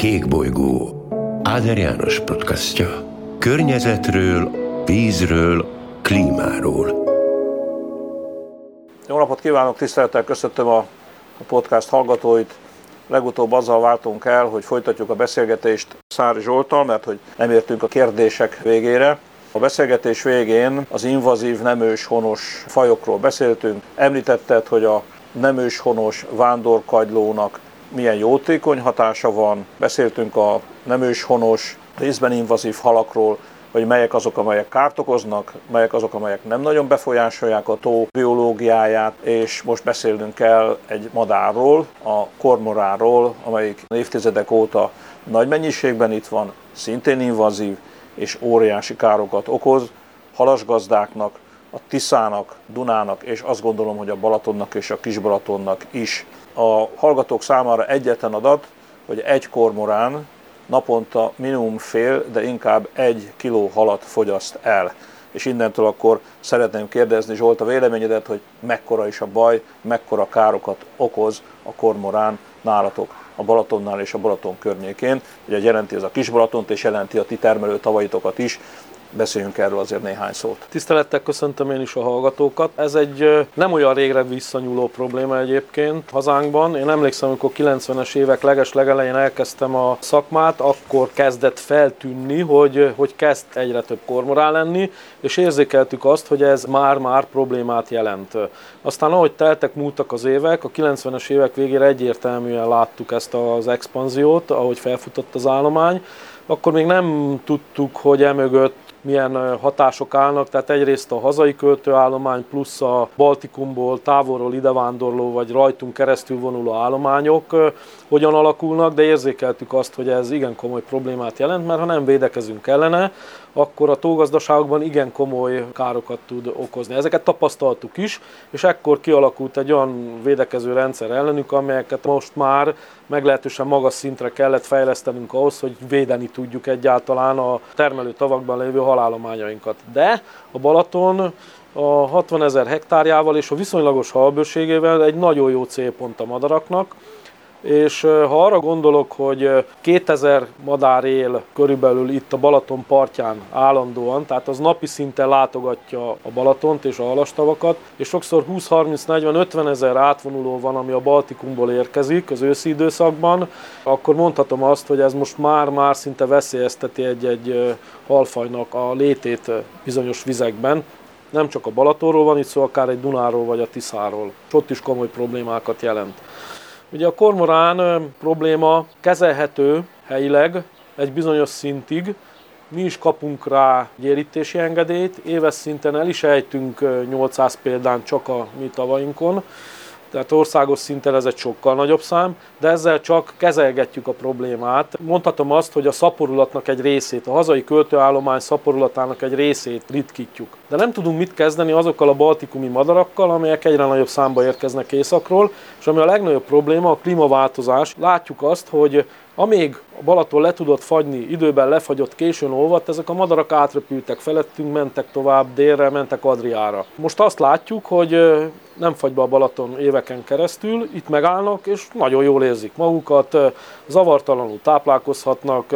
Kékbolygó Áder János podcastja. Környezetről, vízről, klímáról. Jó napot kívánok, tisztelettel köszöntöm a, podcast hallgatóit. Legutóbb azzal váltunk el, hogy folytatjuk a beszélgetést Szári Zsoltal, mert hogy nem értünk a kérdések végére. A beszélgetés végén az invazív nemős honos fajokról beszéltünk. Említetted, hogy a nemős honos vándorkagylónak milyen jótékony hatása van. Beszéltünk a nemős honos, részben invazív halakról, hogy melyek azok, amelyek kárt okoznak, melyek azok, amelyek nem nagyon befolyásolják a tó biológiáját, és most beszélnünk kell egy madárról, a kormoráról, amelyik évtizedek óta nagy mennyiségben itt van, szintén invazív, és óriási károkat okoz halasgazdáknak, a Tiszának, Dunának, és azt gondolom, hogy a Balatonnak és a Kisbalatonnak is. A hallgatók számára egyetlen adat, hogy egy kormorán naponta minimum fél, de inkább egy kiló halat fogyaszt el. És innentől akkor szeretném kérdezni Zsolt a véleményedet, hogy mekkora is a baj, mekkora károkat okoz a kormorán nálatok a Balatonnál és a Balaton környékén. Ugye jelenti ez a kis Balatont, és jelenti a ti termelő tavaitokat is beszéljünk erről azért néhány szót. Tisztelettel köszöntöm én is a hallgatókat. Ez egy nem olyan régre visszanyúló probléma egyébként hazánkban. Én emlékszem, amikor 90-es évek leges legelején elkezdtem a szakmát, akkor kezdett feltűnni, hogy, hogy kezd egyre több kormorán lenni, és érzékeltük azt, hogy ez már-már problémát jelent. Aztán ahogy teltek, múltak az évek, a 90-es évek végére egyértelműen láttuk ezt az expanziót, ahogy felfutott az állomány, akkor még nem tudtuk, hogy emögött milyen hatások állnak, tehát egyrészt a hazai költőállomány plusz a Baltikumból távolról idevándorló vagy rajtunk keresztül vonuló állományok hogyan alakulnak, de érzékeltük azt, hogy ez igen komoly problémát jelent, mert ha nem védekezünk ellene, akkor a tógazdaságokban igen komoly károkat tud okozni. Ezeket tapasztaltuk is, és ekkor kialakult egy olyan védekező rendszer ellenük, amelyeket most már meglehetősen magas szintre kellett fejlesztenünk ahhoz, hogy védeni tudjuk egyáltalán a termelő tavakban lévő halálományainkat. De a Balaton a 60 ezer hektárjával és a viszonylagos halbőségével egy nagyon jó célpont a madaraknak, és ha arra gondolok, hogy 2000 madár él körülbelül itt a Balaton partján állandóan, tehát az napi szinten látogatja a Balatont és a halastavakat, és sokszor 20-30-40-50 ezer átvonuló van, ami a Baltikumból érkezik az őszi időszakban, akkor mondhatom azt, hogy ez most már-már szinte veszélyezteti egy-egy halfajnak a létét bizonyos vizekben, nem csak a Balatonról van itt szó, akár egy Dunáról vagy a Tiszáról. Ott is komoly problémákat jelent. Ugye a kormorán probléma kezelhető helyileg egy bizonyos szintig, mi is kapunk rá gyérítési engedélyt, éves szinten el is ejtünk 800 példán csak a mi tavainkon, tehát országos szinten ez egy sokkal nagyobb szám, de ezzel csak kezelgetjük a problémát. Mondhatom azt, hogy a szaporulatnak egy részét, a hazai költőállomány szaporulatának egy részét ritkítjuk. De nem tudunk mit kezdeni azokkal a baltikumi madarakkal, amelyek egyre nagyobb számba érkeznek északról, és ami a legnagyobb probléma, a klímaváltozás. Látjuk azt, hogy amíg a Balaton le tudott fagyni, időben lefagyott, későn olvadt, ezek a madarak átrepültek felettünk, mentek tovább délre, mentek Adriára. Most azt látjuk, hogy nem fagy be a Balaton éveken keresztül, itt megállnak, és nagyon jól érzik magukat, zavartalanul táplálkozhatnak,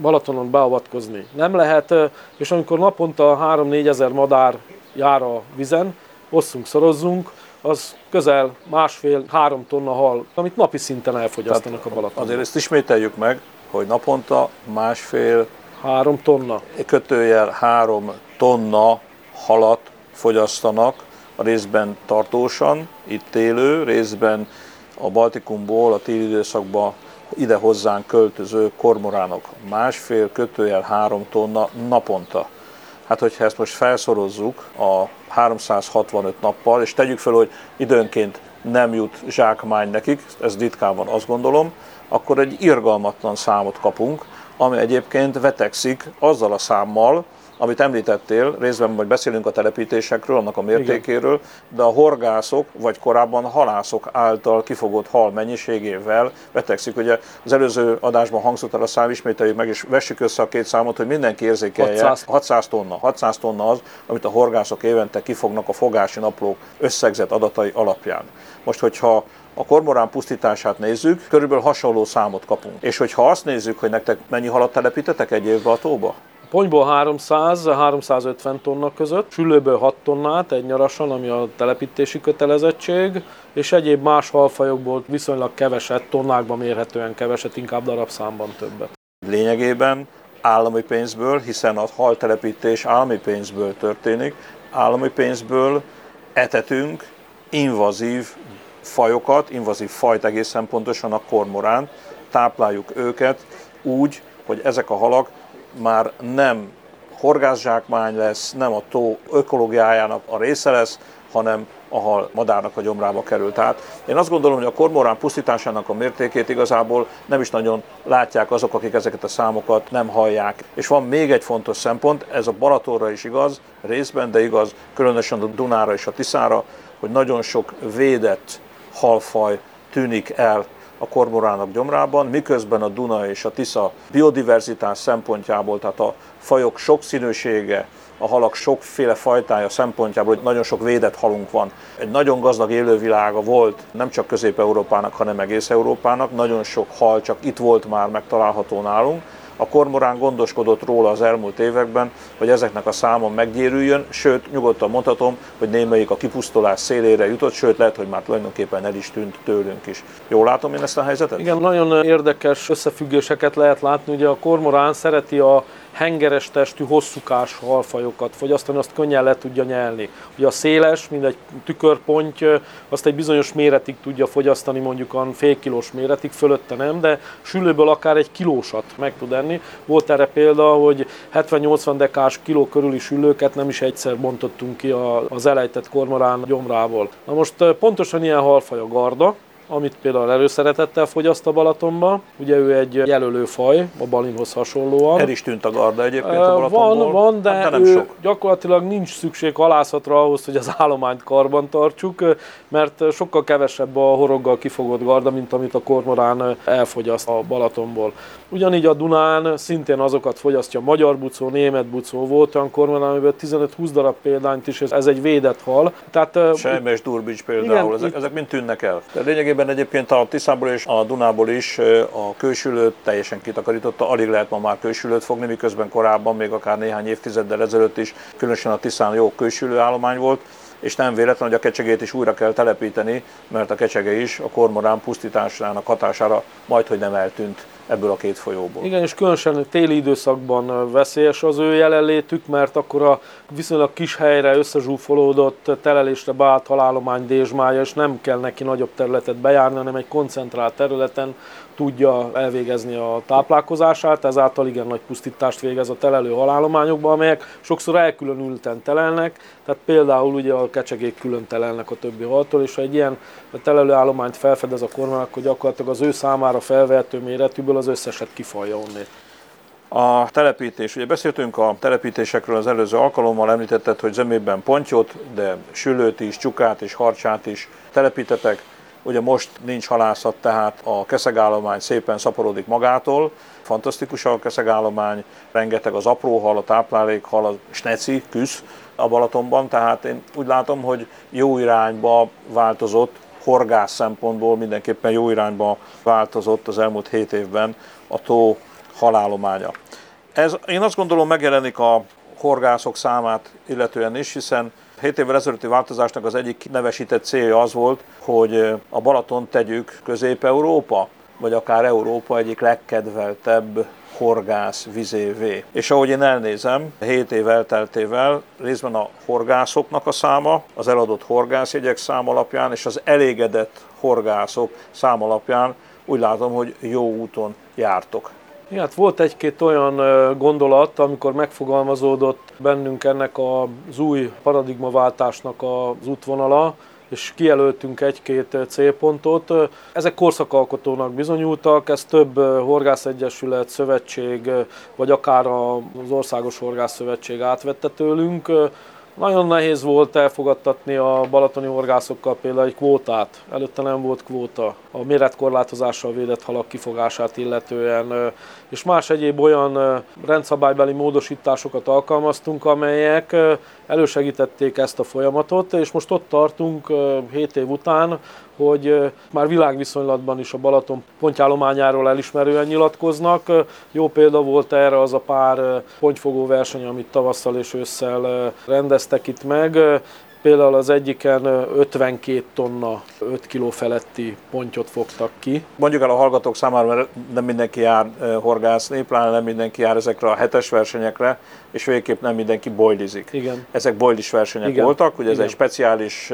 Balatonon beavatkozni nem lehet, és amikor naponta 3-4 ezer madár jár a vizen, osszunk, szorozzunk, az közel másfél-három tonna hal, amit napi szinten elfogyasztanak Tehát a Balatonon. Azért ezt ismételjük meg, hogy naponta másfél három tonna. Kötőjel három tonna halat fogyasztanak, a részben tartósan, itt élő, részben a Baltikumból a téli időszakban ide hozzánk költöző kormoránok. Másfél kötőjel három tonna naponta. Hát, hogyha ezt most felszorozzuk a 365 nappal, és tegyük fel, hogy időnként nem jut zsákmány nekik, ez ritkán van, azt gondolom, akkor egy irgalmatlan számot kapunk, ami egyébként vetekszik azzal a számmal, amit említettél, részben majd beszélünk a telepítésekről, annak a mértékéről, de a horgászok, vagy korábban halászok által kifogott hal mennyiségével betegszik. Ugye az előző adásban hangzott el a szám, ismételjük meg, és vessük össze a két számot, hogy mindenki érzékelje. 600. 600 tonna. 600 tonna az, amit a horgászok évente kifognak a fogási naplók összegzett adatai alapján. Most, hogyha a kormorán pusztítását nézzük, körülbelül hasonló számot kapunk. És hogyha azt nézzük, hogy nektek mennyi halat telepítetek egy évbe a tóba? Ponyból 300-350 tonna között, sülőből 6 tonnát egy nyarasan, ami a telepítési kötelezettség, és egyéb más halfajokból viszonylag keveset, tonnákban mérhetően keveset, inkább darabszámban többet. Lényegében állami pénzből, hiszen a haltelepítés állami pénzből történik, állami pénzből etetünk invazív fajokat, invazív fajt egészen pontosan a kormorán, tápláljuk őket úgy, hogy ezek a halak már nem horgászsákmány lesz, nem a tó ökológiájának a része lesz, hanem a hal madárnak a gyomrába került át. Én azt gondolom, hogy a kormorán pusztításának a mértékét igazából nem is nagyon látják azok, akik ezeket a számokat nem hallják. És van még egy fontos szempont, ez a Balatonra is igaz, részben, de igaz különösen a Dunára és a Tiszára, hogy nagyon sok védett halfaj tűnik el a kormoránok gyomrában, miközben a Duna és a Tisza biodiverzitás szempontjából, tehát a fajok sokszínűsége, a halak sokféle fajtája szempontjából, hogy nagyon sok védett halunk van. Egy nagyon gazdag élővilága volt nem csak Közép-Európának, hanem egész Európának. Nagyon sok hal csak itt volt már megtalálható nálunk. A kormorán gondoskodott róla az elmúlt években, hogy ezeknek a száma meggyérüljön, sőt, nyugodtan mondhatom, hogy némelyik a kipusztulás szélére jutott, sőt, lehet, hogy már tulajdonképpen el is tűnt tőlünk is. Jól látom én ezt a helyzetet? Igen, nagyon érdekes összefüggéseket lehet látni. Ugye a kormorán szereti a hengeres testű, hosszúkás halfajokat fogyasztani, azt könnyen le tudja nyelni. Ugye a széles, mint egy tükörponty, azt egy bizonyos méretig tudja fogyasztani, mondjuk a fél kilós méretig, fölötte nem, de sülőből akár egy kilósat meg tud enni. Volt erre példa, hogy 70-80 dekás kiló körüli sülőket nem is egyszer bontottunk ki az elejtett kormorán gyomrából. Na most pontosan ilyen halfaj a garda, amit például előszeretettel fogyaszt a Balatonba. Ugye ő egy jelölő faj, a balinhoz hasonlóan. El is tűnt a garda egyébként a Balatonból. Van, van, de, hát de nem sok. gyakorlatilag nincs szükség halászatra ahhoz, hogy az állományt karban tartsuk, mert sokkal kevesebb a horoggal kifogott garda, mint amit a kormorán elfogyaszt a Balatonból. Ugyanígy a Dunán szintén azokat fogyasztja magyar bucó, német bucó, volt olyan kormorán, amiből 15-20 darab példányt is, ez egy védett hal. Tehát, Sejmes durbics például, igen, ezek, ezek mind tűnnek el. De lényegében egyébként a Tiszából és a Dunából is a kősülőt teljesen kitakarította, alig lehet ma már kősülőt fogni, miközben korábban, még akár néhány évtizeddel ezelőtt is, különösen a Tiszán jó kősülő állomány volt és nem véletlen, hogy a kecsegét is újra kell telepíteni, mert a kecsege is a kormorán pusztításának hatására majd, hogy nem eltűnt ebből a két folyóból. Igen, és különösen téli időszakban veszélyes az ő jelenlétük, mert akkor a viszonylag kis helyre összezsúfolódott telelésre beállt halállomány dézsmája, és nem kell neki nagyobb területet bejárni, hanem egy koncentrált területen tudja elvégezni a táplálkozását, ezáltal igen nagy pusztítást végez a telelő halállományokban, amelyek sokszor elkülönülten telelnek, tehát például ugye a kecsegék külön telelnek a többi haltól, és ha egy ilyen telelő állományt felfedez a kormány, akkor gyakorlatilag az ő számára felvehető méretűből az összeset kifalja onnét. A telepítés, ugye beszéltünk a telepítésekről az előző alkalommal, említetted, hogy zömében pontyot, de sülőt is, csukát és harcsát is telepítetek. Ugye most nincs halászat, tehát a keszegállomány szépen szaporodik magától. Fantasztikus a keszegállomány, rengeteg az apró hal, a táplálékhal, a sneci, küsz a Balatonban, tehát én úgy látom, hogy jó irányba változott, horgász szempontból mindenképpen jó irányba változott az elmúlt hét évben a tó halálománya. Ez, én azt gondolom megjelenik a horgászok számát illetően is, hiszen 7 évvel ezelőtti változásnak az egyik nevesített célja az volt, hogy a Balaton tegyük Közép-Európa, vagy akár Európa egyik legkedveltebb horgász vizévé. És ahogy én elnézem, 7 év elteltével részben a horgászoknak a száma, az eladott horgászjegyek szám alapján és az elégedett horgászok szám alapján úgy látom, hogy jó úton jártok. Ja, hát volt egy-két olyan gondolat, amikor megfogalmazódott bennünk ennek az új paradigmaváltásnak az útvonala, és kijelöltünk egy-két célpontot. Ezek korszakalkotónak bizonyultak, ez több horgászegyesület, szövetség, vagy akár az Országos Horgász Szövetség átvette tőlünk. Nagyon nehéz volt elfogadtatni a balatoni horgászokkal például egy kvótát. Előtte nem volt kvóta a méretkorlátozással védett halak kifogását illetően, és más egyéb olyan rendszabálybeli módosításokat alkalmaztunk, amelyek elősegítették ezt a folyamatot, és most ott tartunk 7 év után, hogy már világviszonylatban is a Balaton pontjállományáról elismerően nyilatkoznak. Jó példa volt erre az a pár pontyfogó verseny, amit tavasszal és ősszel rendeztek itt meg. Például az egyiken 52 tonna, 5 kg feletti pontyot fogtak ki. Mondjuk el a hallgatók számára, mert nem mindenki jár horgászni, pláne nem mindenki jár ezekre a hetes versenyekre, és végképp nem mindenki bojlizik. Igen. Ezek bojlis versenyek Igen. voltak, ugye ez Igen. egy speciális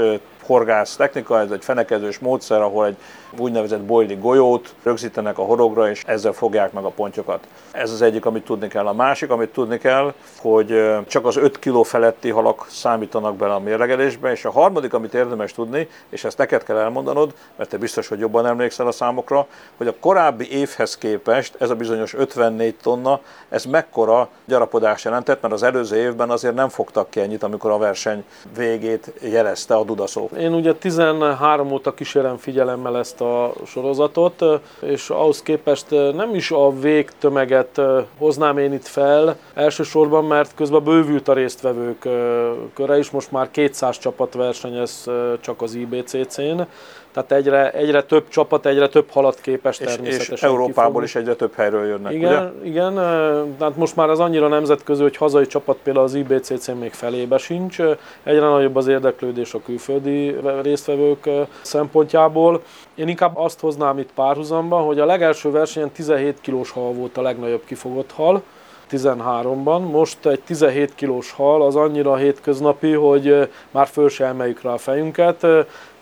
horgász technika, ez egy fenekezős módszer, ahol egy úgynevezett boili golyót rögzítenek a horogra, és ezzel fogják meg a pontyokat. Ez az egyik, amit tudni kell. A másik, amit tudni kell, hogy csak az 5 kg feletti halak számítanak bele a mérlegelésbe, és a harmadik, amit érdemes tudni, és ezt neked kell elmondanod, mert te biztos, hogy jobban emlékszel a számokra, hogy a korábbi évhez képest ez a bizonyos 54 tonna, ez mekkora gyarapodás jelentett, mert az előző évben azért nem fogtak ki ennyit, amikor a verseny végét jelezte a dudaszó. Én ugye 13 óta kísérem figyelemmel ezt a sorozatot, és ahhoz képest nem is a végtömeget hoznám én itt fel, elsősorban, mert közben bővült a résztvevők köre is, most már 200 csapat versenyez csak az IBCC-n, tehát egyre, egyre több csapat, egyre több halat képes És, természetesen és Európából kifogni. is egyre több helyről jönnek, Igen, ugye? igen, tehát most már az annyira nemzetközi, hogy hazai csapat például az IBCC még felébe sincs. Egyre nagyobb az érdeklődés a külföldi résztvevők szempontjából. Én inkább azt hoznám itt párhuzamba, hogy a legelső versenyen 17 kilós hal volt a legnagyobb kifogott hal, 13-ban. Most egy 17 kilós hal az annyira hétköznapi, hogy már föl se emeljük rá a fejünket.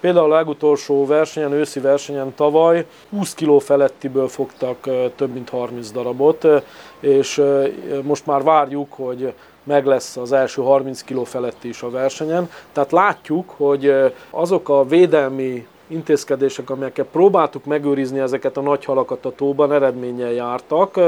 Például a legutolsó versenyen, őszi versenyen tavaly 20 kg felettiből fogtak több mint 30 darabot, és most már várjuk, hogy meg lesz az első 30 kg feletti is a versenyen. Tehát látjuk, hogy azok a védelmi intézkedések, amelyekkel próbáltuk megőrizni ezeket a nagy halakat a tóban, eredménnyel jártak,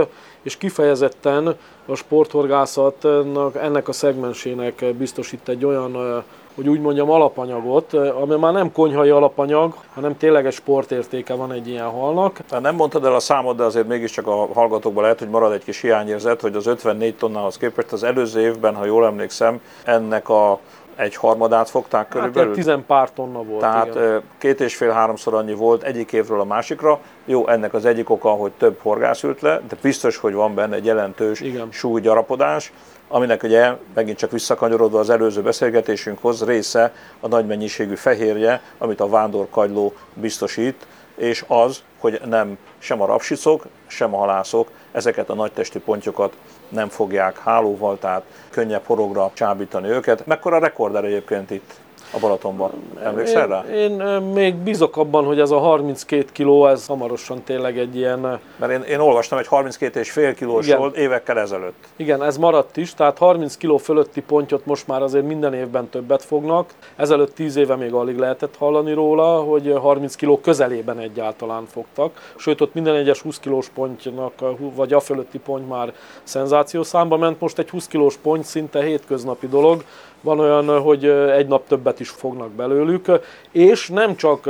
és kifejezetten a sporthorgászatnak, ennek a szegmensének biztosít egy olyan hogy úgy mondjam, alapanyagot, ami már nem konyhai alapanyag, hanem tényleges sportértéke van egy ilyen halnak. Nem mondtad el a számot, de azért mégiscsak a hallgatókban lehet, hogy marad egy kis hiányérzet, hogy az 54 tonnához képest az előző évben, ha jól emlékszem, ennek a egy harmadát fogták Hát körülbelül. egy 10 pár tonna volt. Tehát igen. két és fél-háromszor annyi volt egyik évről a másikra. Jó, ennek az egyik oka, hogy több horgász ült le, de biztos, hogy van benne egy jelentős Igen. súlygyarapodás, aminek ugye megint csak visszakanyarodva az előző beszélgetésünkhoz része a nagy mennyiségű fehérje, amit a vándorkagyló biztosít, és az, hogy nem sem a rapsicok, sem a halászok ezeket a nagytesti pontyokat nem fogják hálóval, tehát könnyebb horogra csábítani őket. Mekkora rekorder egyébként itt a Balatonban? Emlékszel rá? Én, én még bízok abban, hogy ez a 32 kiló, ez hamarosan tényleg egy ilyen, Mert én, én olvastam egy 32,5 kilós Igen. volt évekkel ezelőtt. igen, ez maradt is, tehát 30 kiló fölötti pontyot most már azért minden évben többet fognak. Ezelőtt 10 éve még alig lehetett hallani róla, hogy 30 kiló közelében egyáltalán fogtak. Sőt, ott minden egyes 20 kilós pontynak, vagy a fölötti pont már szenzáció számba ment. Most egy 20 kilós pont szinte hétköznapi dolog. Van olyan, hogy egy nap többet is fognak belőlük, és nem csak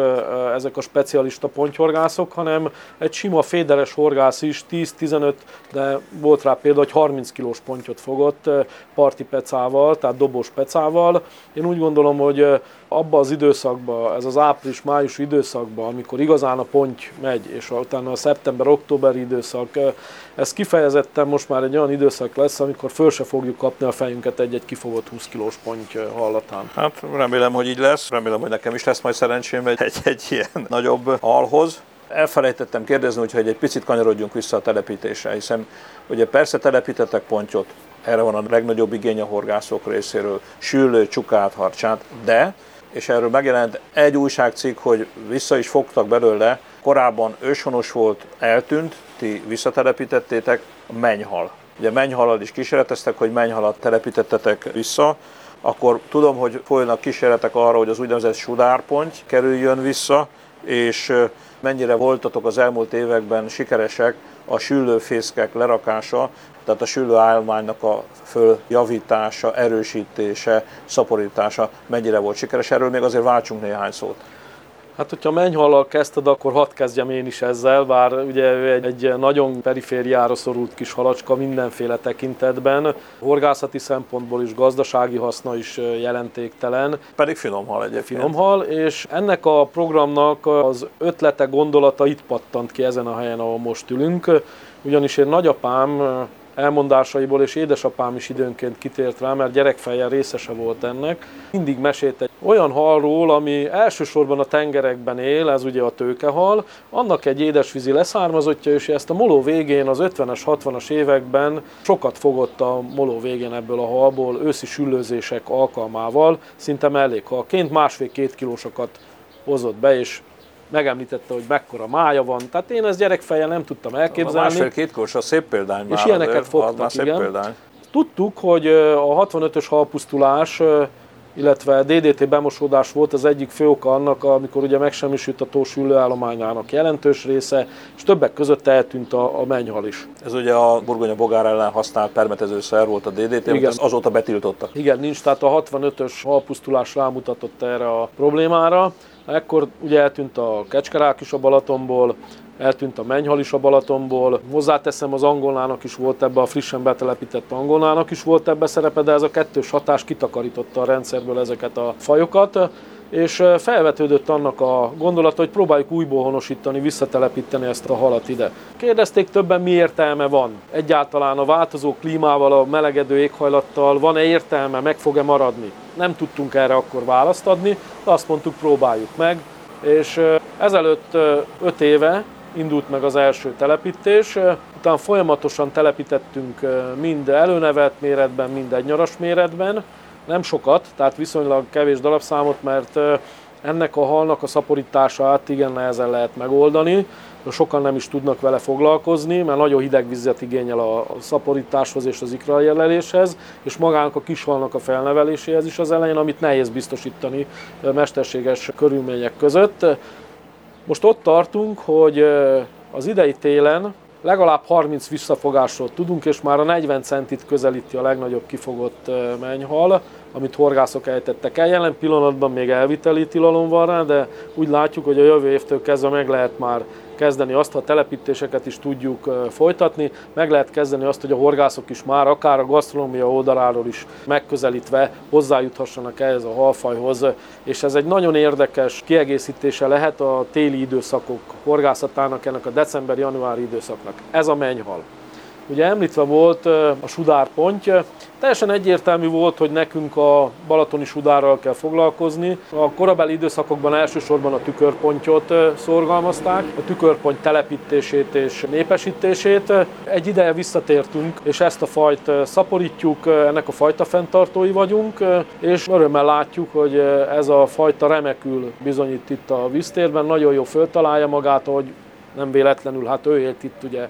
ezek a specialista pontyhorgászok, hanem egy sima féderes horgász is 10-15, de volt rá példa, hogy 30 kilós pontyot fogott parti pecával, tehát dobos pecával. Én úgy gondolom, hogy abba az időszakban, ez az április-május időszakban, amikor igazán a ponty megy, és utána a szeptember-októberi időszak, ez kifejezetten most már egy olyan időszak lesz, amikor föl se fogjuk kapni a fejünket egy-egy kifogott 20 kilós ponty hallatán. Hát remélem, hogy így lesz. Remélem, hogy nekem is lesz majd szerencsém egy, egy, ilyen nagyobb alhoz. Elfelejtettem kérdezni, hogy egy picit kanyarodjunk vissza a telepítésre, hiszen ugye persze telepítettek pontyot, erre van a legnagyobb igény a horgászok részéről, sűlő, csukát, harcsát, de, és erről megjelent egy újságcikk, hogy vissza is fogtak belőle, korábban őshonos volt, eltűnt, ti visszatelepítettétek, a mennyhal. Ugye mennyhalal is kísérleteztek, hogy mennyhalat telepítettetek vissza, akkor tudom, hogy folynak kísérletek arra, hogy az úgynevezett sudárponty kerüljön vissza, és mennyire voltatok az elmúlt években sikeresek a süllőfészkek lerakása, tehát a süllőállománynak a följavítása, erősítése, szaporítása mennyire volt sikeres. Erről még azért váltsunk néhány szót. Hát, hogyha mennyhallal kezdted, akkor hadd kezdjem én is ezzel, bár ugye egy, egy nagyon perifériára szorult kis halacska mindenféle tekintetben, horgászati szempontból is, gazdasági haszna is jelentéktelen. Pedig finom hal egyébként. Finom hal, és ennek a programnak az ötlete, gondolata itt pattant ki ezen a helyen, ahol most ülünk, ugyanis én nagyapám elmondásaiból, és édesapám is időnként kitért rá, mert gyerekfejjel részese volt ennek. Mindig mesélt egy olyan halról, ami elsősorban a tengerekben él, ez ugye a tőkehal, annak egy édesvízi leszármazottja, és ezt a moló végén az 50-es, 60-as években sokat fogott a moló végén ebből a halból őszi süllőzések alkalmával, szinte mellékhalként másfél-két kilósokat hozott be, és megemlítette, hogy mekkora mája van. Tehát én ezt gyerekfejjel nem tudtam elképzelni. A másfél-két kors a szép példány És már ilyeneket fogtak, igen. Példány. Tudtuk, hogy a 65-ös halpusztulás illetve DDT bemosódás volt az egyik fő oka annak, amikor ugye megsemmisült a tósülő állományának jelentős része, és többek között eltűnt a, a mennyhal is. Ez ugye a burgonya bogár ellen használt permetezőszer volt a DDT, Igen. azóta betiltottak. Igen, nincs, tehát a 65-ös halpusztulás rámutatott erre a problémára. Ekkor ugye eltűnt a kecskerák is a Balatonból, eltűnt a mennyhal is a Balatonból. Hozzáteszem, az angolnának is volt ebbe, a frissen betelepített angolnának is volt ebbe szerepe, de ez a kettős hatás kitakarította a rendszerből ezeket a fajokat és felvetődött annak a gondolata, hogy próbáljuk újból honosítani, visszatelepíteni ezt a halat ide. Kérdezték többen, mi értelme van egyáltalán a változó klímával, a melegedő éghajlattal, van-e értelme, meg fog-e maradni? Nem tudtunk erre akkor választ adni, de azt mondtuk, próbáljuk meg. És ezelőtt öt éve indult meg az első telepítés, utána folyamatosan telepítettünk mind előnevet méretben, mind egynyaras méretben, nem sokat, tehát viszonylag kevés darabszámot, mert ennek a halnak a szaporítását igen nehezen lehet megoldani, sokan nem is tudnak vele foglalkozni, mert nagyon hideg vizet igényel a szaporításhoz és az ikrajeleléshez, és magának a kishalnak a felneveléséhez is az elején, amit nehéz biztosítani mesterséges körülmények között. Most ott tartunk, hogy az idei télen legalább 30 visszafogásról tudunk, és már a 40 centit közelíti a legnagyobb kifogott mennyhal, amit horgászok ejtettek el. Jelen pillanatban még elviteli tilalom van rá, de úgy látjuk, hogy a jövő évtől kezdve meg lehet már kezdeni azt, ha telepítéseket is tudjuk folytatni, meg lehet kezdeni azt, hogy a horgászok is már akár a gasztronómia oldaláról is megközelítve hozzájuthassanak ehhez a halfajhoz, és ez egy nagyon érdekes kiegészítése lehet a téli időszakok horgászatának, ennek a december-januári időszaknak. Ez a mennyhal. Ugye említve volt a sudárponty, teljesen egyértelmű volt, hogy nekünk a balatoni sudárral kell foglalkozni. A korabeli időszakokban elsősorban a tükörpontyot szorgalmazták, a tükörponty telepítését és népesítését. Egy ideje visszatértünk, és ezt a fajt szaporítjuk, ennek a fajta fenntartói vagyunk, és örömmel látjuk, hogy ez a fajta remekül bizonyít itt a víztérben, nagyon jó föltalálja magát, hogy nem véletlenül, hát ő élt itt ugye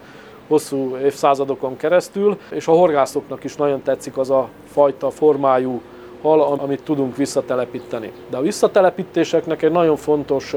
hosszú évszázadokon keresztül, és a horgászoknak is nagyon tetszik az a fajta formájú hal, amit tudunk visszatelepíteni. De a visszatelepítéseknek egy nagyon fontos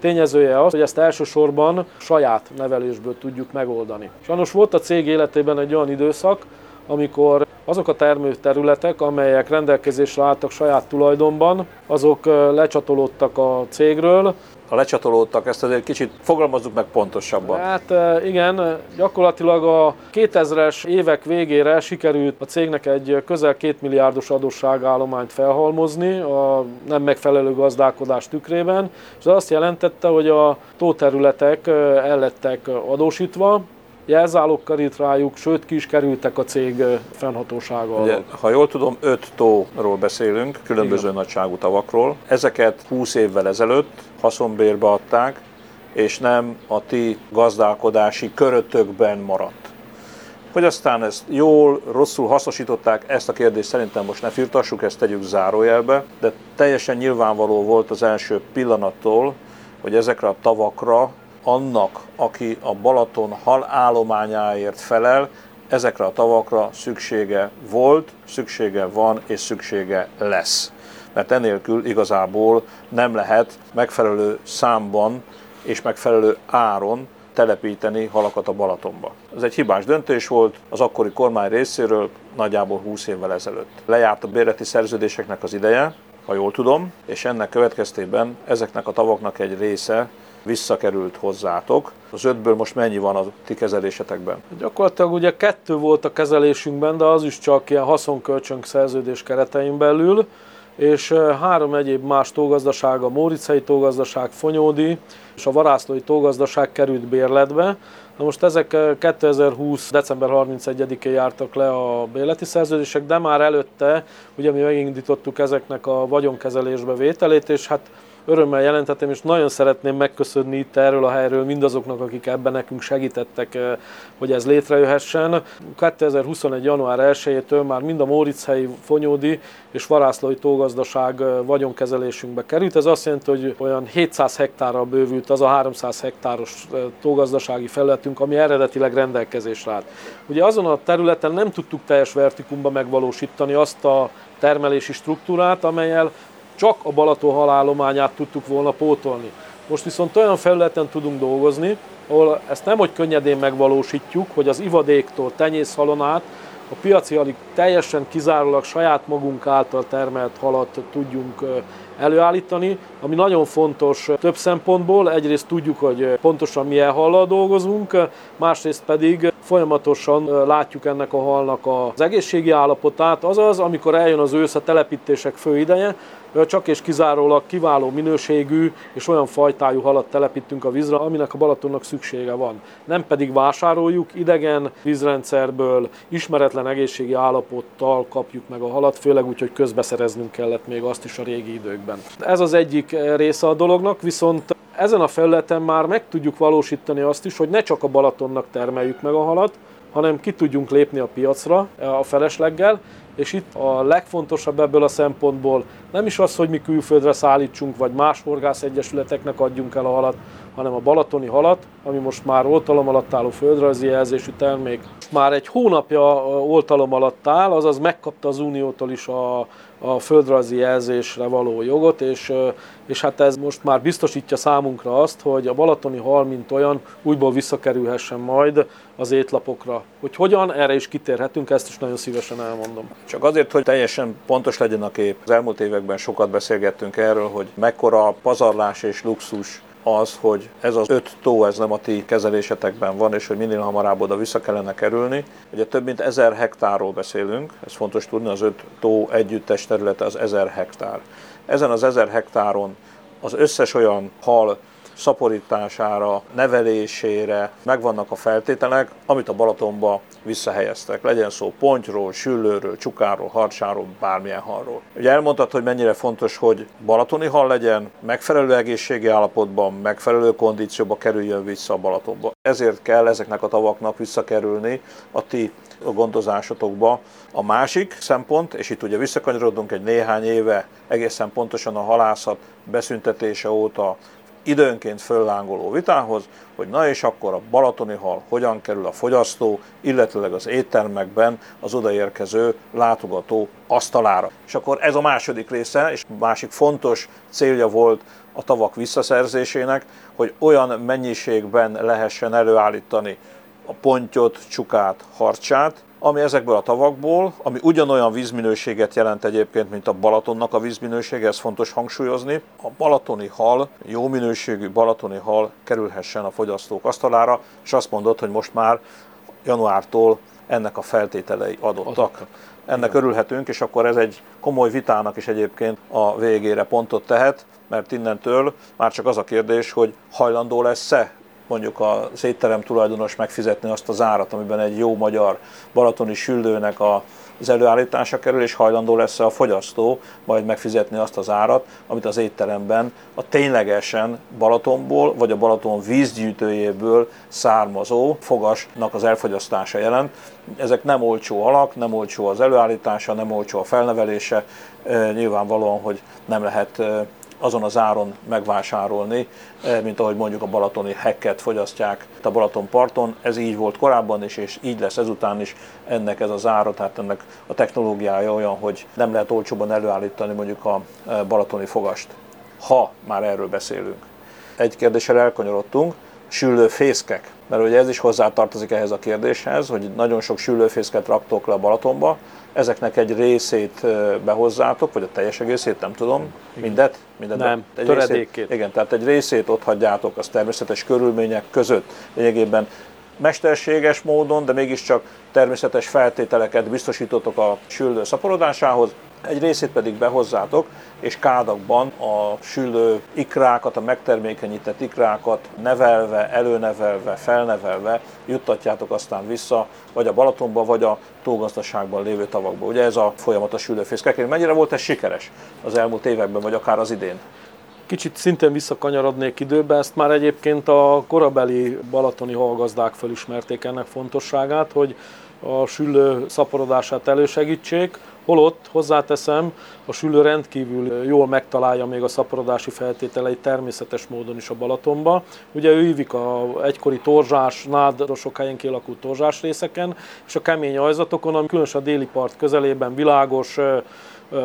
tényezője az, hogy ezt elsősorban saját nevelésből tudjuk megoldani. Sajnos volt a cég életében egy olyan időszak, amikor azok a termőterületek, amelyek rendelkezésre álltak saját tulajdonban, azok lecsatolódtak a cégről, ha lecsatolódtak, ezt azért kicsit fogalmazzuk meg pontosabban. Hát igen, gyakorlatilag a 2000-es évek végére sikerült a cégnek egy közel 2 milliárdos adósságállományt felhalmozni a nem megfelelő gazdálkodás tükrében, és ez azt jelentette, hogy a tóterületek el lettek adósítva, jelzálókkal itt rájuk, sőt ki is kerültek a cég fennhatósága Ugye, Ha jól tudom, öt tóról beszélünk, különböző Igen. nagyságú tavakról. Ezeket 20 évvel ezelőtt haszonbérbe adták, és nem a ti gazdálkodási körötökben maradt. Hogy aztán ezt jól, rosszul hasznosították, ezt a kérdést szerintem most ne firtassuk, ezt tegyük zárójelbe, de teljesen nyilvánvaló volt az első pillanattól, hogy ezekre a tavakra annak, aki a Balaton hal állományáért felel, ezekre a tavakra szüksége volt, szüksége van és szüksége lesz. mert enélkül igazából nem lehet megfelelő számban és megfelelő áron telepíteni halakat a Balatonba. Ez egy hibás döntés volt az akkori kormány részéről nagyjából 20 évvel ezelőtt. Lejárt a bérleti szerződéseknek az ideje, ha jól tudom, és ennek következtében ezeknek a tavaknak egy része visszakerült hozzátok. Az ötből most mennyi van a ti kezelésetekben? Gyakorlatilag ugye kettő volt a kezelésünkben, de az is csak ilyen haszonkölcsönk szerződés keretein belül, és három egyéb más tógazdaság, a Móricei tógazdaság, Fonyódi és a Varászlói tógazdaság került bérletbe. Na most ezek 2020. december 31-én jártak le a bérleti szerződések, de már előtte ugye mi megindítottuk ezeknek a vagyonkezelésbe vételét, és hát örömmel jelentetem, és nagyon szeretném megköszönni itt erről a helyről mindazoknak, akik ebben nekünk segítettek, eh, hogy ez létrejöhessen. 2021. január 1-től már mind a Mórichelyi, Fonyódi és Varászlói tógazdaság eh, vagyonkezelésünkbe került. Ez azt jelenti, hogy olyan 700 hektárral bővült az a 300 hektáros eh, tógazdasági felületünk, ami eredetileg rendelkezésre állt. Ugye azon a területen nem tudtuk teljes vertikumba megvalósítani azt a termelési struktúrát, amelyel csak a Balaton halállományát tudtuk volna pótolni. Most viszont olyan felületen tudunk dolgozni, ahol ezt nem hogy könnyedén megvalósítjuk, hogy az ivadéktól tenyészhalon a piaci alig teljesen kizárólag saját magunk által termelt halat tudjunk előállítani, ami nagyon fontos több szempontból. Egyrészt tudjuk, hogy pontosan milyen hallal dolgozunk, másrészt pedig folyamatosan látjuk ennek a halnak az egészségi állapotát, azaz, amikor eljön az ősz a telepítések fő ideje, csak és kizárólag kiváló minőségű és olyan fajtájú halat telepítünk a vízre, aminek a Balatonnak szüksége van. Nem pedig vásároljuk, idegen vízrendszerből, ismeretlen egészségi állapottal kapjuk meg a halat, főleg úgy, hogy közbeszereznünk kellett még azt is a régi időkben. Ez az egyik része a dolognak, viszont ezen a felületen már meg tudjuk valósítani azt is, hogy ne csak a Balatonnak termeljük meg a halat, hanem ki tudjunk lépni a piacra a felesleggel, és itt a legfontosabb ebből a szempontból nem is az, hogy mi külföldre szállítsunk, vagy más horgászegyesületeknek adjunk el a halat, hanem a balatoni halat, ami most már oltalom alatt álló földrajzi jelzésű termék. Már egy hónapja oltalom alatt áll, azaz megkapta az Uniótól is a, a földrajzi jelzésre való jogot, és, és hát ez most már biztosítja számunkra azt, hogy a balatoni hal, mint olyan, újból visszakerülhessen majd az étlapokra. Hogy hogyan, erre is kitérhetünk, ezt is nagyon szívesen elmondom. Csak azért, hogy teljesen pontos legyen a kép, az elmúlt években sokat beszélgettünk erről, hogy mekkora pazarlás és luxus az, hogy ez az öt tó, ez nem a ti kezelésetekben van, és hogy minél hamarabb oda vissza kellene kerülni. Ugye több mint ezer hektárról beszélünk, ez fontos tudni, az öt tó együttes területe az ezer hektár. Ezen az ezer hektáron az összes olyan hal szaporítására, nevelésére megvannak a feltételek, amit a Balatonba visszahelyeztek. Legyen szó pontyról, süllőről, csukáról, harcsáról, bármilyen halról. Ugye elmondtad, hogy mennyire fontos, hogy balatoni hal legyen, megfelelő egészségi állapotban, megfelelő kondícióba kerüljön vissza a Balatonba. Ezért kell ezeknek a tavaknak visszakerülni a ti a gondozásotokba. A másik szempont, és itt ugye visszakanyarodunk egy néhány éve egészen pontosan a halászat beszüntetése óta időnként föllángoló vitához, hogy na és akkor a balatoni hal hogyan kerül a fogyasztó, illetőleg az éttermekben az odaérkező látogató asztalára. És akkor ez a második része, és másik fontos célja volt a tavak visszaszerzésének, hogy olyan mennyiségben lehessen előállítani a pontyot, csukát, harcsát, ami ezekből a tavakból, ami ugyanolyan vízminőséget jelent egyébként, mint a Balatonnak a vízminősége, ez fontos hangsúlyozni. A balatoni hal, jó minőségű balatoni hal kerülhessen a fogyasztók asztalára, és azt mondod, hogy most már januártól ennek a feltételei adottak. Ennek örülhetünk, és akkor ez egy komoly vitának is egyébként a végére pontot tehet, mert innentől már csak az a kérdés, hogy hajlandó lesz-e mondjuk a étterem tulajdonos megfizetni azt az árat, amiben egy jó magyar balatoni süllőnek a az előállítása kerül, és hajlandó lesz a fogyasztó majd megfizetni azt az árat, amit az étteremben a ténylegesen Balatonból, vagy a Balaton vízgyűjtőjéből származó fogasnak az elfogyasztása jelent. Ezek nem olcsó alak, nem olcsó az előállítása, nem olcsó a felnevelése, nyilvánvalóan, hogy nem lehet azon az áron megvásárolni, eh, mint ahogy mondjuk a balatoni hekket fogyasztják a Balaton parton. Ez így volt korábban is, és így lesz ezután is ennek ez az ára, tehát ennek a technológiája olyan, hogy nem lehet olcsóban előállítani mondjuk a eh, balatoni fogast, ha már erről beszélünk. Egy kérdéssel elkanyarodtunk, süllőfészkek, mert ugye ez is hozzátartozik ehhez a kérdéshez, hogy nagyon sok süllőfészket raktok le a Balatonba, ezeknek egy részét behozzátok, vagy a teljes egészét, nem tudom, mindet? mindet nem, egy töredékét. Részét, igen, tehát egy részét ott hagyjátok az természetes körülmények között. Lényegében mesterséges módon, de mégiscsak természetes feltételeket biztosítotok a süllő szaporodásához, egy részét pedig behozzátok, és kádakban a süllő ikrákat, a megtermékenyített ikrákat nevelve, előnevelve, felnevelve juttatjátok aztán vissza, vagy a Balatonba, vagy a tógazdaságban lévő tavakba. Ugye ez a folyamat a süllőfészkek. Mennyire volt ez sikeres az elmúlt években, vagy akár az idén? Kicsit szintén visszakanyarodnék időbe, ezt már egyébként a korabeli balatoni hallgazdák felismerték ennek fontosságát, hogy a süllő szaporodását elősegítsék, holott hozzáteszem, a süllő rendkívül jól megtalálja még a szaporodási feltételeit természetes módon is a Balatonba. Ugye ő ívik a egykori torzsás, nádrosok helyén kialakult torzsás részeken, és a kemény ajzatokon, ami különösen a déli part közelében világos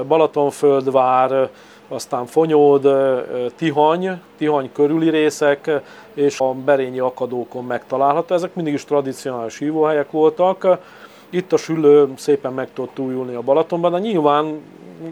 Balatonföldvár, aztán Fonyód, Tihany, Tihany körüli részek és a Berényi akadókon megtalálható. Ezek mindig is tradicionális hívóhelyek voltak. Itt a sülő szépen meg tudott újulni a Balatonban, de nyilván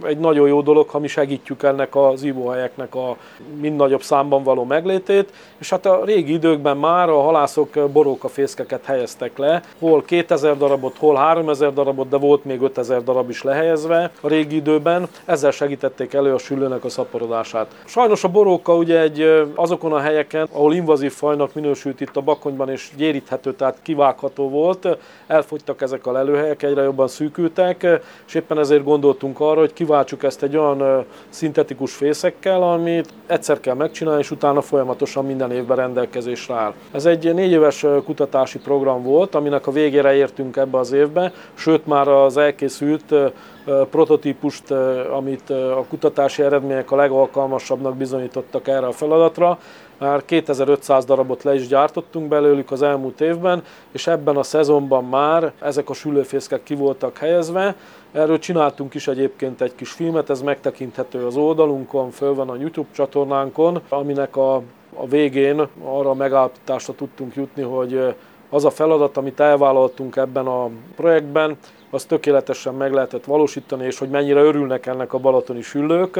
egy nagyon jó dolog, ha mi segítjük ennek az ivóhelyeknek a mind nagyobb számban való meglétét, és hát a régi időkben már a halászok borókafészkeket helyeztek le, hol 2000 darabot, hol 3000 darabot, de volt még 5000 darab is lehelyezve a régi időben, ezzel segítették elő a sülőnek a szaporodását. Sajnos a boróka ugye egy azokon a helyeken, ahol invazív fajnak minősült itt a Bakonyban és gyéríthető, tehát kivágható volt, elfogytak ezek a lelőhelyek, egyre jobban szűkültek, és éppen ezért gondoltunk arra, hogy kiváltsuk ezt egy olyan szintetikus fészekkel, amit egyszer kell megcsinálni, és utána folyamatosan minden évben rendelkezésre áll. Ez egy négy éves kutatási program volt, aminek a végére értünk ebbe az évbe, sőt már az elkészült prototípust, amit a kutatási eredmények a legalkalmasabbnak bizonyítottak erre a feladatra, már 2500 darabot le is gyártottunk belőlük az elmúlt évben, és ebben a szezonban már ezek a sülőfészkek ki voltak helyezve. Erről csináltunk is egyébként egy kis filmet, ez megtekinthető az oldalunkon, föl van a YouTube csatornánkon, aminek a, a végén arra a megállapításra tudtunk jutni, hogy az a feladat, amit elvállaltunk ebben a projektben, az tökéletesen meg lehetett valósítani, és hogy mennyire örülnek ennek a balatoni süllők.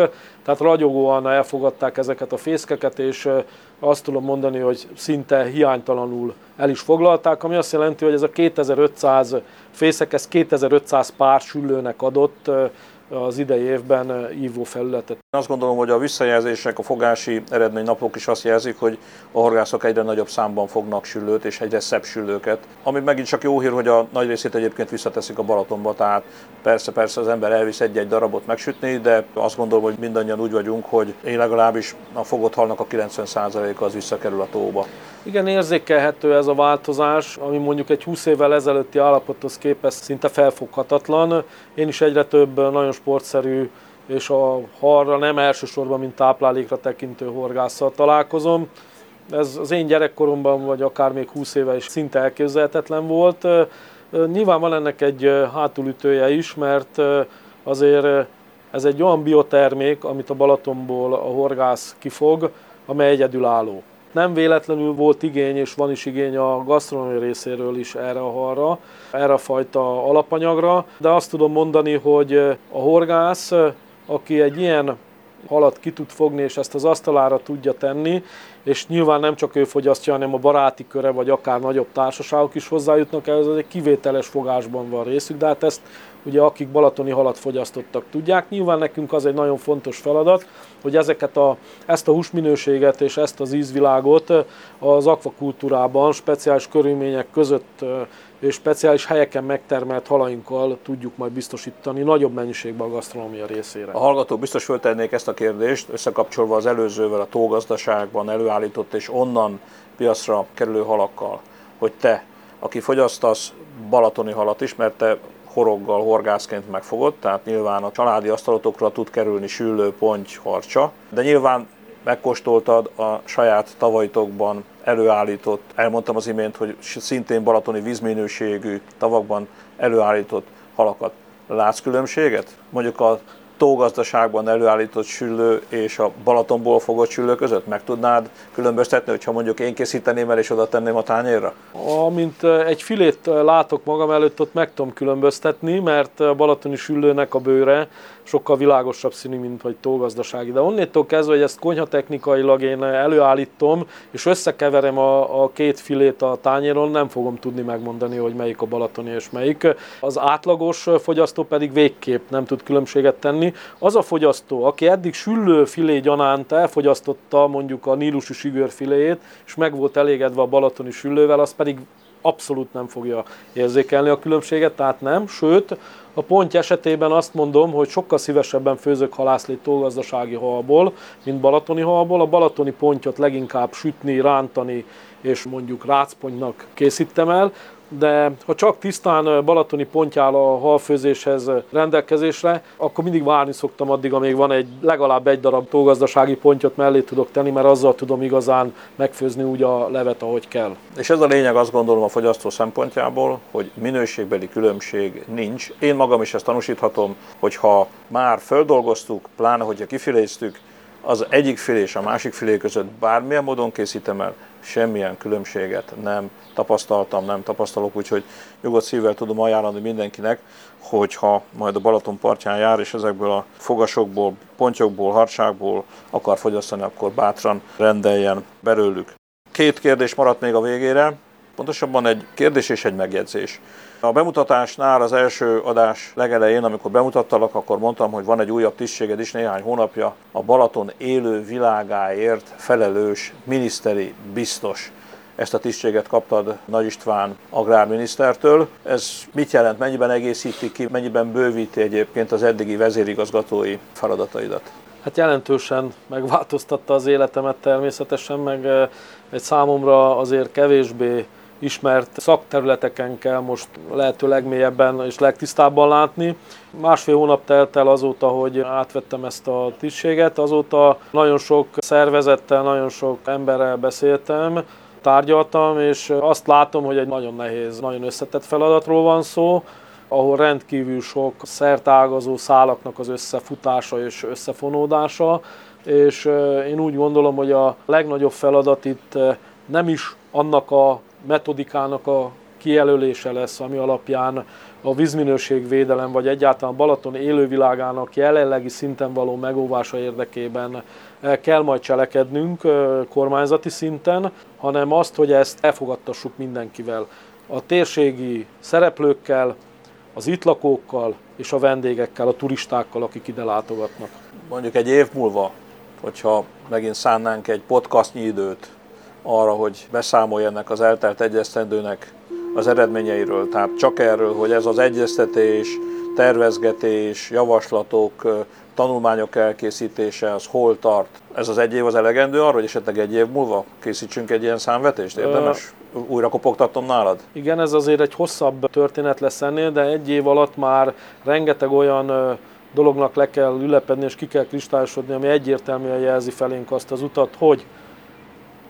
Tehát ragyogóan elfogadták ezeket a fészkeket, és azt tudom mondani, hogy szinte hiánytalanul el is foglalták, ami azt jelenti, hogy ez a 2500 fészek, ez 2500 pár süllőnek adott az idei évben ívó felületet. Azt gondolom, hogy a visszajelzések, a fogási eredménynapok is azt jelzik, hogy a horgászok egyre nagyobb számban fognak süllőt és egyre szebb süllőket. Ami megint csak jó hír, hogy a nagy részét egyébként visszateszik a Balatonba, tehát persze, persze az ember elvisz egy-egy darabot megsütni, de azt gondolom, hogy mindannyian úgy vagyunk, hogy én legalábbis a fogott halnak a 90%-a az visszakerül a tóba. Igen, érzékelhető ez a változás, ami mondjuk egy 20 évvel ezelőtti állapothoz képest szinte felfoghatatlan. Én is egyre több nagyon sportszerű és a harra nem elsősorban, mint táplálékra tekintő horgásszal találkozom. Ez az én gyerekkoromban, vagy akár még 20 éve is szinte elképzelhetetlen volt. Nyilván van ennek egy hátulütője is, mert azért ez egy olyan biotermék, amit a Balatonból a horgász kifog, amely egyedülálló. Nem véletlenül volt igény, és van is igény a gasztronómia részéről is erre a halra, erre a fajta alapanyagra, de azt tudom mondani, hogy a horgász, aki egy ilyen halat ki tud fogni, és ezt az asztalára tudja tenni, és nyilván nem csak ő fogyasztja, hanem a baráti köre, vagy akár nagyobb társaságok is hozzájutnak ehhez, ez egy kivételes fogásban van részük, de hát ezt ugye akik balatoni halat fogyasztottak tudják. Nyilván nekünk az egy nagyon fontos feladat, hogy ezeket a, ezt a húsminőséget és ezt az ízvilágot az akvakultúrában speciális körülmények között és speciális helyeken megtermelt halainkkal tudjuk majd biztosítani nagyobb mennyiségben a gasztronómia részére. A hallgatók biztos föltennék ezt a kérdést, összekapcsolva az előzővel a tógazdaságban előállított és onnan piacra kerülő halakkal, hogy te, aki fogyasztasz balatoni halat is, mert te horoggal horgászként megfogott, tehát nyilván a családi asztalotokra tud kerülni süllő, ponty, harcsa, de nyilván megkóstoltad a saját tavajtokban előállított, elmondtam az imént, hogy szintén balatoni vízminőségű tavakban előállított halakat. Látsz különbséget? Mondjuk a tógazdaságban előállított süllő és a Balatonból fogott süllő között? Meg tudnád különböztetni, hogyha mondjuk én készíteném el és oda tenném a tányérra? Amint egy filét látok magam előtt, ott meg tudom különböztetni, mert a balatoni süllőnek a bőre sokkal világosabb színű, mint vagy tógazdasági. De onnétól kezdve, hogy ezt konyhatechnikailag én előállítom, és összekeverem a, a két filét a tányéron, nem fogom tudni megmondani, hogy melyik a balatoni és melyik. Az átlagos fogyasztó pedig végképp nem tud különbséget tenni. Az a fogyasztó, aki eddig süllő filé gyanánt elfogyasztotta mondjuk a nílusi filéjét, és meg volt elégedve a balatoni süllővel, az pedig abszolút nem fogja érzékelni a különbséget, tehát nem, sőt, a pontja esetében azt mondom, hogy sokkal szívesebben főzök halászlét tógazdasági halból, mint balatoni halból. A balatoni pontyot leginkább sütni, rántani és mondjuk rácpontnak készítem el, de ha csak tisztán balatoni pontjál a halfőzéshez rendelkezésre, akkor mindig várni szoktam addig, amíg van egy legalább egy darab tógazdasági pontyot mellé tudok tenni, mert azzal tudom igazán megfőzni úgy a levet, ahogy kell. És ez a lényeg azt gondolom a fogyasztó szempontjából, hogy minőségbeli különbség nincs. Én magam is ezt tanúsíthatom, hogy ha már földolgoztuk, pláne hogyha kifiléztük, az egyik filé és a másik filé között bármilyen módon készítem el, semmilyen különbséget nem tapasztaltam, nem tapasztalok, úgyhogy nyugodt szívvel tudom ajánlani mindenkinek, hogyha majd a Balaton partján jár, és ezekből a fogasokból, pontyokból, harságból akar fogyasztani, akkor bátran rendeljen belőlük. Két kérdés maradt még a végére, pontosabban egy kérdés és egy megjegyzés. A bemutatásnál az első adás legelején, amikor bemutattalak, akkor mondtam, hogy van egy újabb tisztséged is néhány hónapja, a Balaton élő világáért felelős miniszteri biztos. Ezt a tisztséget kaptad Nagy István agrárminisztertől. Ez mit jelent, mennyiben egészíti ki, mennyiben bővíti egyébként az eddigi vezérigazgatói feladataidat? Hát jelentősen megváltoztatta az életemet természetesen, meg eh, egy számomra azért kevésbé ismert szakterületeken kell most lehető legmélyebben és legtisztábban látni. Másfél hónap telt el azóta, hogy átvettem ezt a tisztséget, azóta nagyon sok szervezettel, nagyon sok emberrel beszéltem, tárgyaltam, és azt látom, hogy egy nagyon nehéz, nagyon összetett feladatról van szó, ahol rendkívül sok szertágazó szálaknak az összefutása és összefonódása, és én úgy gondolom, hogy a legnagyobb feladat itt nem is annak a metodikának a kijelölése lesz, ami alapján a vízminőségvédelem, vagy egyáltalán Balaton élővilágának jelenlegi szinten való megóvása érdekében kell majd cselekednünk kormányzati szinten, hanem azt, hogy ezt elfogadtassuk mindenkivel. A térségi szereplőkkel, az itt lakókkal és a vendégekkel, a turistákkal, akik ide látogatnak. Mondjuk egy év múlva, hogyha megint szánnánk egy podcastnyi időt arra, hogy beszámolj ennek az eltelt egyesztendőnek az eredményeiről. Tehát csak erről, hogy ez az egyeztetés, tervezgetés, javaslatok, tanulmányok elkészítése, az hol tart? Ez az egy év az elegendő arra, hogy esetleg egy év múlva készítsünk egy ilyen számvetést? Érdemes újra kopogtatom nálad? Igen, ez azért egy hosszabb történet lesz ennél, de egy év alatt már rengeteg olyan dolognak le kell ülepedni és ki kell kristályosodni, ami egyértelműen jelzi felénk azt az utat, hogy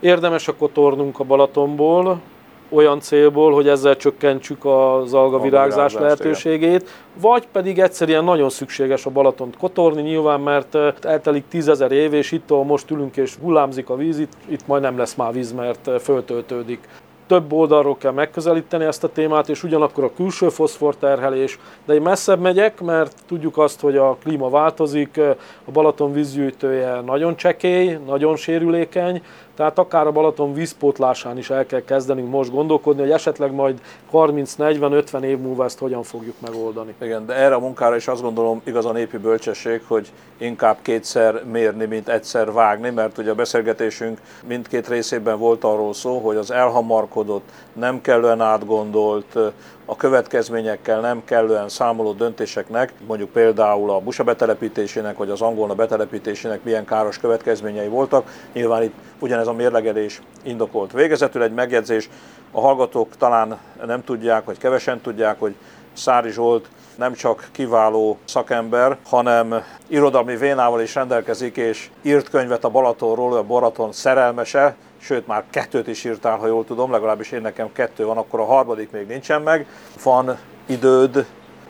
Érdemes a kotornunk a Balatonból, olyan célból, hogy ezzel csökkentsük az algavirágzás lehetőségét, vagy pedig egyszerűen nagyon szükséges a Balatont kotorni, nyilván mert eltelik tízezer év, és itt, ahol most ülünk és hullámzik a víz, itt, itt majd nem lesz már víz, mert föltöltődik. Több oldalról kell megközelíteni ezt a témát, és ugyanakkor a külső foszforterhelés, de én messzebb megyek, mert tudjuk azt, hogy a klíma változik, a Balaton vízgyűjtője nagyon csekély, nagyon sérülékeny, tehát akár a Balaton vízpótlásán is el kell kezdenünk most gondolkodni, hogy esetleg majd 30-40-50 év múlva ezt hogyan fogjuk megoldani. Igen, de erre a munkára is azt gondolom igaz a népi bölcsesség, hogy inkább kétszer mérni, mint egyszer vágni, mert ugye a beszélgetésünk mindkét részében volt arról szó, hogy az elhamarkodott, nem kellően átgondolt, a következményekkel nem kellően számoló döntéseknek, mondjuk például a busa betelepítésének vagy az angolna betelepítésének milyen káros következményei voltak. Nyilván itt ugyanez a mérlegelés indokolt. Végezetül egy megjegyzés, a hallgatók talán nem tudják, vagy kevesen tudják, hogy Szári Zsolt nem csak kiváló szakember, hanem irodalmi vénával is rendelkezik, és írt könyvet a Balatonról, a Balaton szerelmese, sőt már kettőt is írtál, ha jól tudom, legalábbis én nekem kettő van, akkor a harmadik még nincsen meg. Van időd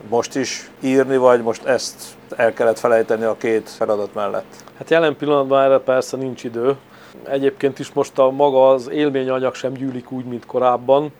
most is írni, vagy most ezt el kellett felejteni a két feladat mellett? Hát jelen pillanatban erre persze nincs idő. Egyébként is most a maga az élményanyag sem gyűlik úgy, mint korábban,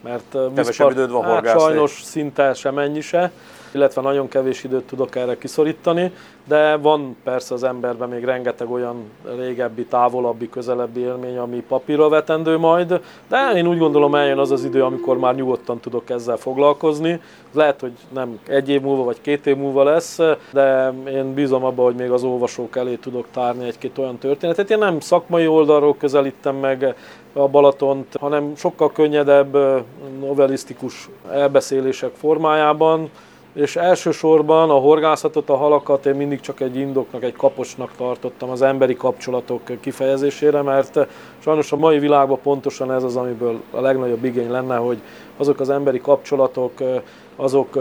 mert Kevesebb időd van hát sajnos szinte sem ennyi se illetve nagyon kevés időt tudok erre kiszorítani, de van persze az emberben még rengeteg olyan régebbi, távolabbi, közelebbi élmény, ami papírra vetendő majd, de én úgy gondolom eljön az az idő, amikor már nyugodtan tudok ezzel foglalkozni. Lehet, hogy nem egy év múlva vagy két év múlva lesz, de én bízom abban, hogy még az olvasók elé tudok tárni egy-két olyan történetet. Én nem szakmai oldalról közelítem meg a Balatont, hanem sokkal könnyedebb, novelisztikus elbeszélések formájában, és elsősorban a horgászatot, a halakat én mindig csak egy indoknak, egy kapocsnak tartottam az emberi kapcsolatok kifejezésére, mert sajnos a mai világban pontosan ez az, amiből a legnagyobb igény lenne, hogy azok az emberi kapcsolatok, azok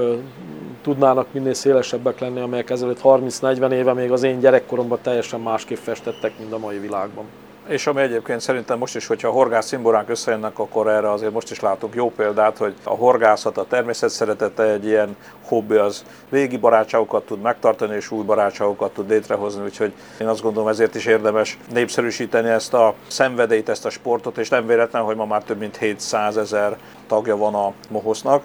tudnának minél szélesebbek lenni, amelyek ezelőtt 30-40 éve még az én gyerekkoromban teljesen másképp festettek, mint a mai világban. És ami egyébként szerintem most is, hogyha a horgász szimboránk összejönnek, akkor erre azért most is látunk jó példát, hogy a horgászat, a természet szeretete egy ilyen hobbi, az régi barátságokat tud megtartani, és új barátságokat tud létrehozni, úgyhogy én azt gondolom ezért is érdemes népszerűsíteni ezt a szenvedélyt, ezt a sportot, és nem véletlen, hogy ma már több mint 700 ezer tagja van a Mohosznak.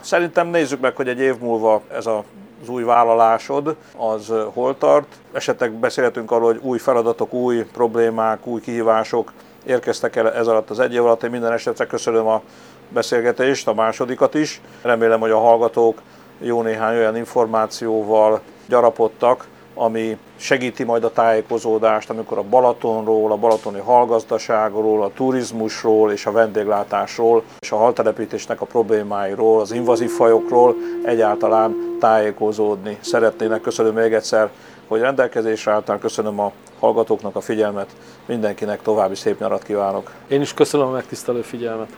Szerintem nézzük meg, hogy egy év múlva ez a az új vállalásod, az hol tart. Esetleg beszélhetünk arról, hogy új feladatok, új problémák, új kihívások érkeztek el ez alatt az egy év alatt. Én minden esetre köszönöm a beszélgetést, a másodikat is. Remélem, hogy a hallgatók jó néhány olyan információval gyarapodtak, ami segíti majd a tájékozódást, amikor a Balatonról, a balatoni hallgazdaságról, a turizmusról és a vendéglátásról, és a haltelepítésnek a problémáiról, az invazív fajokról egyáltalán tájékozódni szeretnének. Köszönöm még egyszer, hogy rendelkezésre álltál, köszönöm a hallgatóknak a figyelmet, mindenkinek további szép nyarat kívánok. Én is köszönöm a megtisztelő figyelmet.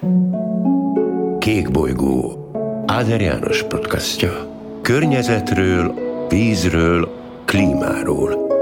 Kék bolygó Áder János podcastja. Környezetről, vízről, klímáról